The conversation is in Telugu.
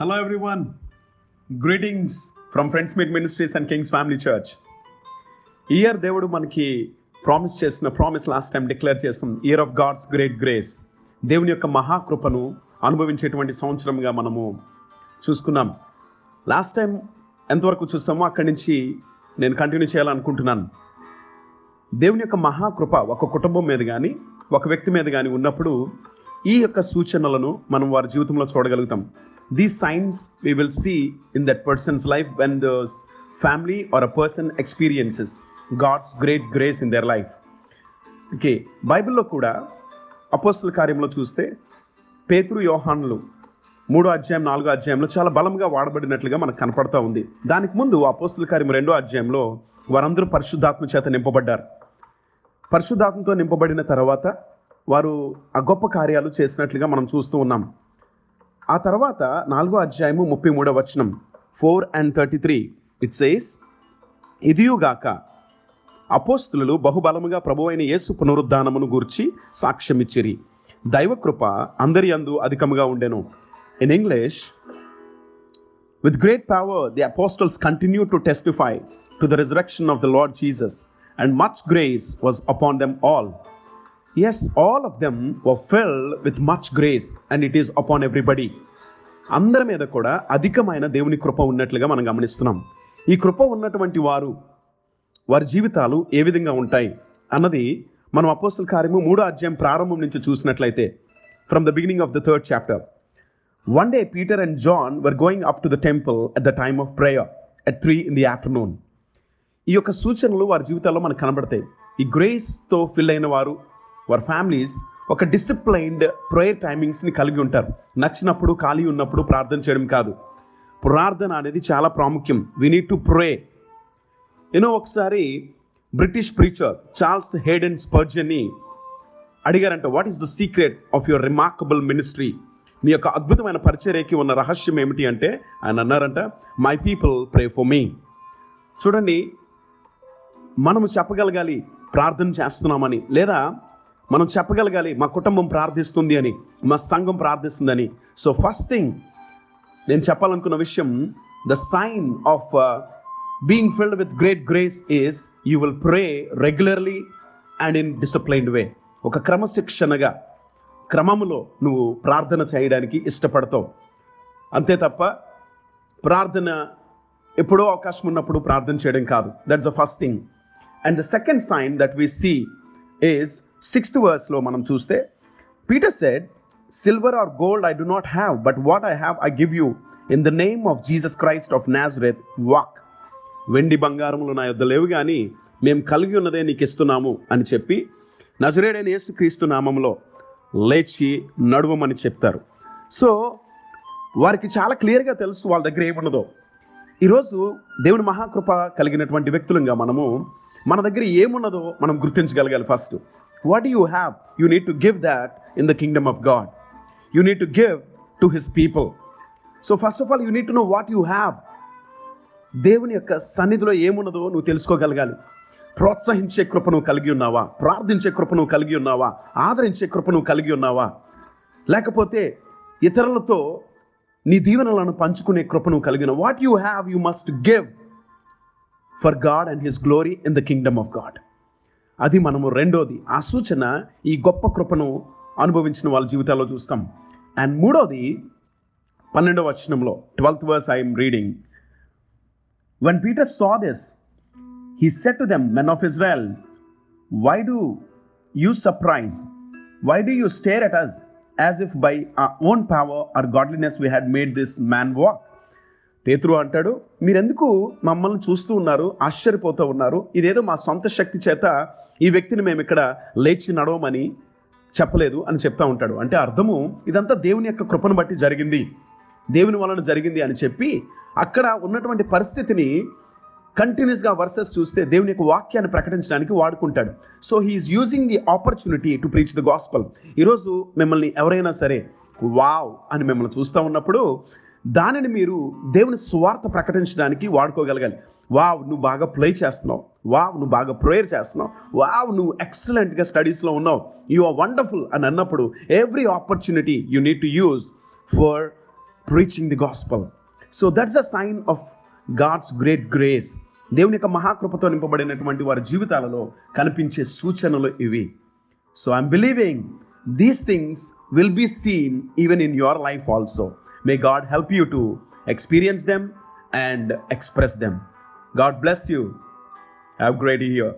Hello, everyone. Greetings from Friends Meet Ministries and King's Family Church. Year దేవుడు మనకి ప్రామిస్ చేసిన ప్రామిస్ లాస్ట్ టైం డిక్లేర్ చేసాం year of God's great grace దేవుని యొక్క మహాకృపను అనుభవించేటువంటి సంవత్సరంగా మనము చూసుకున్నాం లాస్ట్ టైం ఎంతవరకు చూసామో అక్కడి నుంచి నేను కంటిన్యూ చేయాలనుకుంటున్నాను దేవుని యొక్క మహాకృప ఒక కుటుంబం మీద కానీ ఒక వ్యక్తి మీద కానీ ఉన్నప్పుడు ఈ యొక్క సూచనలను మనం వారి జీవితంలో చూడగలుగుతాం These signs we will see in that person's life when the family are a person experiences God's great grace in their life okay బైబిల్లో కూడా అపోస్తుల కార్యంలో చూస్తే పేతురు యోహాన్లు మూడో అధ్యాయం నాలుగో అధ్యాయంలో చాలా బలంగా వాడబడినట్లుగా మనకు కనపడతా ఉంది. దానికి ముందు అపోస్తుల కార్యం రెండో అధ్యాయంలో వారందరూ పరిశుద్ధాత్మ చేత నింపబడ్డారు. పరిశుద్ధాత్మతో నింపబడిన తర్వాత వారు ఆ గొప్ప కార్యాలు చేసినట్లుగా మనం చూస్తూ ఉన్నాం. ఆ తర్వాత నాలుగో అధ్యాయము ముప్పై మూడో వచనం four and thirty three it says ఇదియుగాక అపోస్తులు బహుబలముగా ప్రభు అయిన యేసు పునరుద్ధానమును గూర్చి సాక్ష్యమిచ్చిరి. దైవకృప అందరి అందు అధికముగా ఉండెను. In English with great power the apostles continue to testify to the resurrection of the Lord Jesus and much grace was upon them all as all of them were filled with much grace, and it is upon everybody. అందరి మీద కూడా అధికమైన దేవుని కృప ఉన్నట్లుగా మనం గమనిస్తున్నాం. ఈ కృప ఉన్నటువంటి వారు వారి జీవితాలు ఏ విధంగా ఉంటాయి అన్నది మనం అపోసల కార్యము మూడో అధ్యాయం ప్రారంభం నుంచి చూసినట్లయితే from the beginning of the third chapter one day Peter and John were going up to the temple at the time of prayer at three in the afternoon ఈ యొక్క సూచనలు వారి జీవితాల్లో మనకు కనబడతాయి. ఈ గ్రేస్తో ఫిల్ అయిన వారు వారి ఫ్యామిలీస్ ఒక డిసిప్లైన్డ్ ప్రేయర్ టైమింగ్స్ని కలిగి ఉంటారు. నచ్చినప్పుడు ఖాళీ ఉన్నప్పుడు ప్రార్థన చేయడం కాదు. ప్రార్థన అనేది చాలా ప్రాముఖ్యం. We need to pray you know ఒకసారి బ్రిటిష్ ప్రీచర్ చార్ల్స్ హేడెన్ స్పర్జన్ని అడిగారంట what is the secret of your remarkable ministry మీ యొక్క అద్భుతమైన పరిచర్యకి ఉన్న రహస్యం ఏమిటి? అంటే ఆయన అన్నారంట my people pray for me చూడండి మనము చెప్పగలగాలి ప్రార్థన చేస్తున్నామని. లేదా మనం చెప్పగలగాలి మా కుటుంబం ప్రార్థిస్తుంది అని మా సంఘం ప్రార్థిస్తుందని. సో ఫస్ట్ థింగ్ నేను చెప్పాలనుకున్న విషయం the sign of being filled with great grace is you will pray regularly and in disciplined way ఒక క్రమశిక్షణగా క్రమములో నువ్వు ప్రార్థన చేయడానికి ఇష్టపడతావు. అంతే తప్ప ప్రార్థన ఎప్పుడో అవకాశం ఉన్నప్పుడు ప్రార్థన చేయడం కాదు. That's the first thing and the second sign that we see is sixth వర్స్లో మనం చూస్తే Peter said silver or gold I do not have but what I have I give you in the name of Jesus Christ of Nazareth walk వెండి బంగారములు నా యొద్ద లేవు కానీ మేము కలిగి ఉన్నదే నీకు ఇస్తున్నాము అని చెప్పి నజరేడైన యేసుక్రీస్తు నామంలో లేచి నడువమని చెప్తారు. సో వారికి చాలా క్లియర్గా తెలుసు వాళ్ళ దగ్గర ఏమున్నదో. ఈరోజు దేవుని మహాకృప కలిగినటువంటి వ్యక్తులుగా మనము మన దగ్గర ఏమున్నదో మనం గుర్తించగలగాలి first. What you have? You need to give that in the kingdom of God you need to give to his people so first of all you need to know what you have దేవుని యొక్క సన్నిధిలో ఏమున్నదో నువ్వు తెలుసుకోగలగాలి. ప్రోత్సహించే కృపను కలిగి ఉన్నావా? ప్రార్థించే కృపను కలిగి ఉన్నావా? ఆదరించే కృపను కలిగి ఉన్నావా? లేకపోతే ఇతరులతో నీ దీవెనలను పంచుకునే కృపను కలిగి కలిగిన what you have you must give for God and his glory in the kingdom of God అది మనము రెండోది. ఆ సూచన ఈ గొప్ప కృపను అనుభవించిన వాళ్ళ జీవితాల్లో చూస్తాం. అండ్ మూడోది పన్నెండవ వచనంలో twelfth verse I'm reading one Peter saw this he said to them men of Israel why do you surprise why do you stare at us as if by own power or godliness we had made this man పేతురు అంటాడు మీరెందుకు మమ్మల్ని చూస్తూ ఉన్నారు ఆశ్చర్యపోతూ ఉన్నారు? ఇదేదో మా సొంత శక్తి చేత ఈ వ్యక్తిని మేము ఇక్కడ లేచి నడవమని చెప్పలేదు అని చెప్తా ఉంటాడు. అంటే అర్థము ఇదంతా దేవుని యొక్క కృపను బట్టి జరిగింది దేవుని వలన జరిగింది అని చెప్పి అక్కడ ఉన్నటువంటి పరిస్థితిని కంటిన్యూస్గా వర్సెస్ చూస్తే దేవుని యొక్క వాక్యాన్ని ప్రకటించడానికి వాడుకుంటాడు. So he's using the opportunity to preach the gospel ఈరోజు మిమ్మల్ని ఎవరైనా సరే వావ్ అని మిమ్మల్ని చూస్తూ ఉన్నప్పుడు దానిని మీరు దేవుని స్వార్థ ప్రకటించడానికి వాడుకోగలగాలి. వావ్ నువ్వు బాగా ప్లే చేస్తున్నావు. వావ్ నువ్వు బాగా ప్రేయర్ చేస్తున్నావు. వావ్ నువ్వు ఎక్సలెంట్గా స్టడీస్లో ఉన్నావు. యు ఆర్ వండర్ఫుల్ అని అన్నప్పుడు every opportunity you need to use for preaching the gospel. So that's a sign of God's great grace. దేవుని యొక్క మహాకృపతో నింపబడినటువంటి వారి జీవితాలలో కనిపించే సూచనలు ఇవి. So I'm believing these things will be seen even in your life also. May God help you to experience them and express them. God bless you. Have a great year.